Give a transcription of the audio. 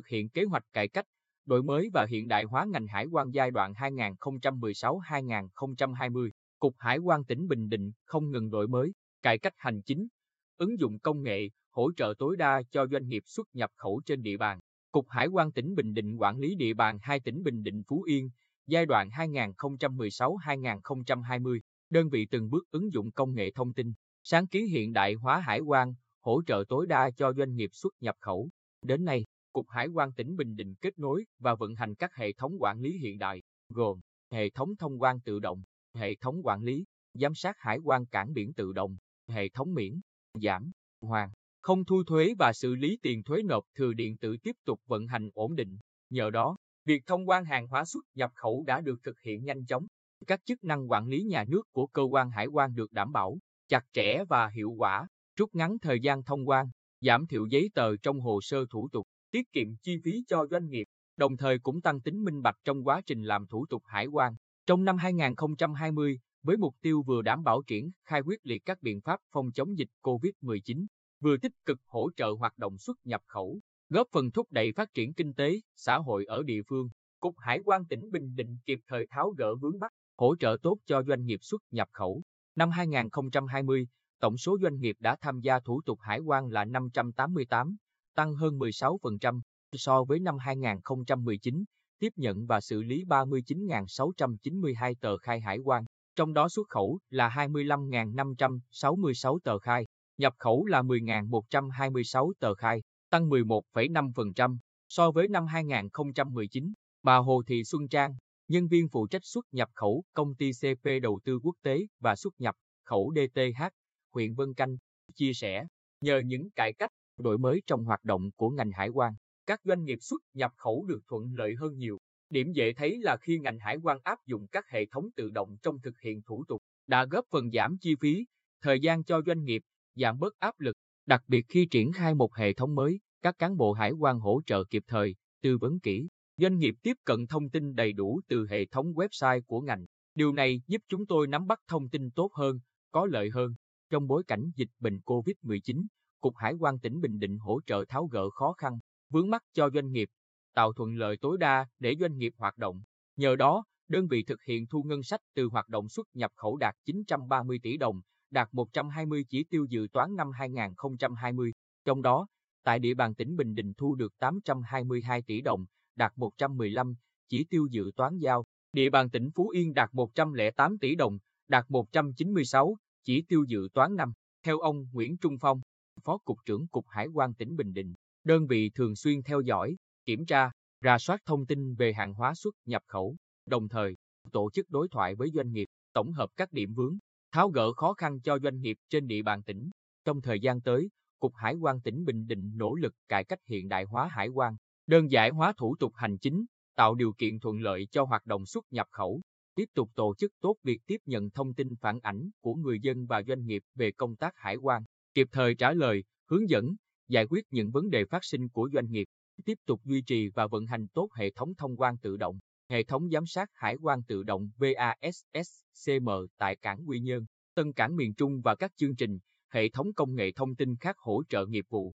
thực hiện kế hoạch cải cách, đổi mới và hiện đại hóa ngành hải quan giai đoạn 2016-2020. Cục Hải quan tỉnh Bình Định không ngừng đổi mới, cải cách hành chính, ứng dụng công nghệ, hỗ trợ tối đa cho doanh nghiệp xuất nhập khẩu trên địa bàn. Cục Hải quan tỉnh Bình Định quản lý địa bàn hai tỉnh Bình Định Phú Yên, giai đoạn 2016-2020, đơn vị từng bước ứng dụng công nghệ thông tin, sáng kiến hiện đại hóa hải quan, hỗ trợ tối đa cho doanh nghiệp xuất nhập khẩu. Đến nay, Cục Hải quan tỉnh Bình Định kết nối và vận hành các hệ thống quản lý hiện đại, gồm hệ thống thông quan tự động, hệ thống quản lý, giám sát hải quan cảng biển tự động, hệ thống miễn, giảm, hoàn, không thu thuế và xử lý tiền thuế nộp thừa điện tử tiếp tục vận hành ổn định. Nhờ đó, việc thông quan hàng hóa xuất nhập khẩu đã được thực hiện nhanh chóng. Các chức năng quản lý nhà nước của cơ quan hải quan được đảm bảo, chặt chẽ và hiệu quả, rút ngắn thời gian thông quan, giảm thiểu giấy tờ trong hồ sơ thủ tục, tiết kiệm chi phí cho doanh nghiệp, đồng thời cũng tăng tính minh bạch trong quá trình làm thủ tục hải quan. Trong năm 2020, với mục tiêu vừa đảm bảo triển khai quyết liệt các biện pháp phòng chống dịch COVID-19, vừa tích cực hỗ trợ hoạt động xuất nhập khẩu, góp phần thúc đẩy phát triển kinh tế, xã hội ở địa phương. Cục Hải quan tỉnh Bình Định kịp thời tháo gỡ vướng mắc, hỗ trợ tốt cho doanh nghiệp xuất nhập khẩu. Năm 2020, tổng số doanh nghiệp đã tham gia thủ tục hải quan là 588, tăng hơn 16% so với năm 2019, tiếp nhận và xử lý 39.692 tờ khai hải quan, trong đó xuất khẩu là 25.566 tờ khai, nhập khẩu là 10.126 tờ khai, tăng 11,5% so với năm 2019. Bà Hồ Thị Xuân Trang, nhân viên phụ trách xuất nhập khẩu công ty CP Đầu tư Quốc tế và xuất nhập khẩu DTH, huyện Vân Canh, chia sẻ, nhờ những cải cách, đổi mới trong hoạt động của ngành hải quan, các doanh nghiệp xuất nhập khẩu được thuận lợi hơn nhiều. Điểm dễ thấy là khi ngành hải quan áp dụng các hệ thống tự động trong thực hiện thủ tục, đã góp phần giảm chi phí, thời gian cho doanh nghiệp, giảm bớt áp lực, đặc biệt khi triển khai một hệ thống mới, các cán bộ hải quan hỗ trợ kịp thời, tư vấn kỹ, doanh nghiệp tiếp cận thông tin đầy đủ từ hệ thống website của ngành. Điều này giúp chúng tôi nắm bắt thông tin tốt hơn, có lợi hơn. Trong bối cảnh dịch bệnh COVID-19, Cục Hải quan tỉnh Bình Định hỗ trợ tháo gỡ khó khăn, vướng mắt cho doanh nghiệp, tạo thuận lợi tối đa để doanh nghiệp hoạt động. Nhờ đó, đơn vị thực hiện thu ngân sách từ hoạt động xuất nhập khẩu đạt 930 tỷ đồng, đạt 120 chỉ tiêu dự toán năm 2020. Trong đó, tại địa bàn tỉnh Bình Định thu được 822 tỷ đồng, đạt 115 chỉ tiêu dự toán giao. Địa bàn tỉnh Phú Yên đạt 108 tỷ đồng, đạt 196 chỉ tiêu dự toán năm. Theo ông Nguyễn Trung Phong, Phó Cục trưởng Cục Hải quan tỉnh Bình Định, đơn vị thường xuyên theo dõi, kiểm tra, rà soát thông tin về hàng hóa xuất nhập khẩu, đồng thời tổ chức đối thoại với doanh nghiệp, tổng hợp các điểm vướng, tháo gỡ khó khăn cho doanh nghiệp trên địa bàn tỉnh. Trong thời gian tới, Cục Hải quan tỉnh Bình Định nỗ lực cải cách hiện đại hóa hải quan, đơn giản hóa thủ tục hành chính, tạo điều kiện thuận lợi cho hoạt động xuất nhập khẩu, tiếp tục tổ chức tốt việc tiếp nhận thông tin phản ảnh của người dân và doanh nghiệp về công tác hải quan, kịp thời trả lời, hướng dẫn, giải quyết những vấn đề phát sinh của doanh nghiệp, tiếp tục duy trì và vận hành tốt hệ thống thông quan tự động, hệ thống giám sát hải quan tự động VASSCM tại cảng Quy Nhơn, Tân cảng miền Trung và các chương trình, hệ thống công nghệ thông tin khác hỗ trợ nghiệp vụ.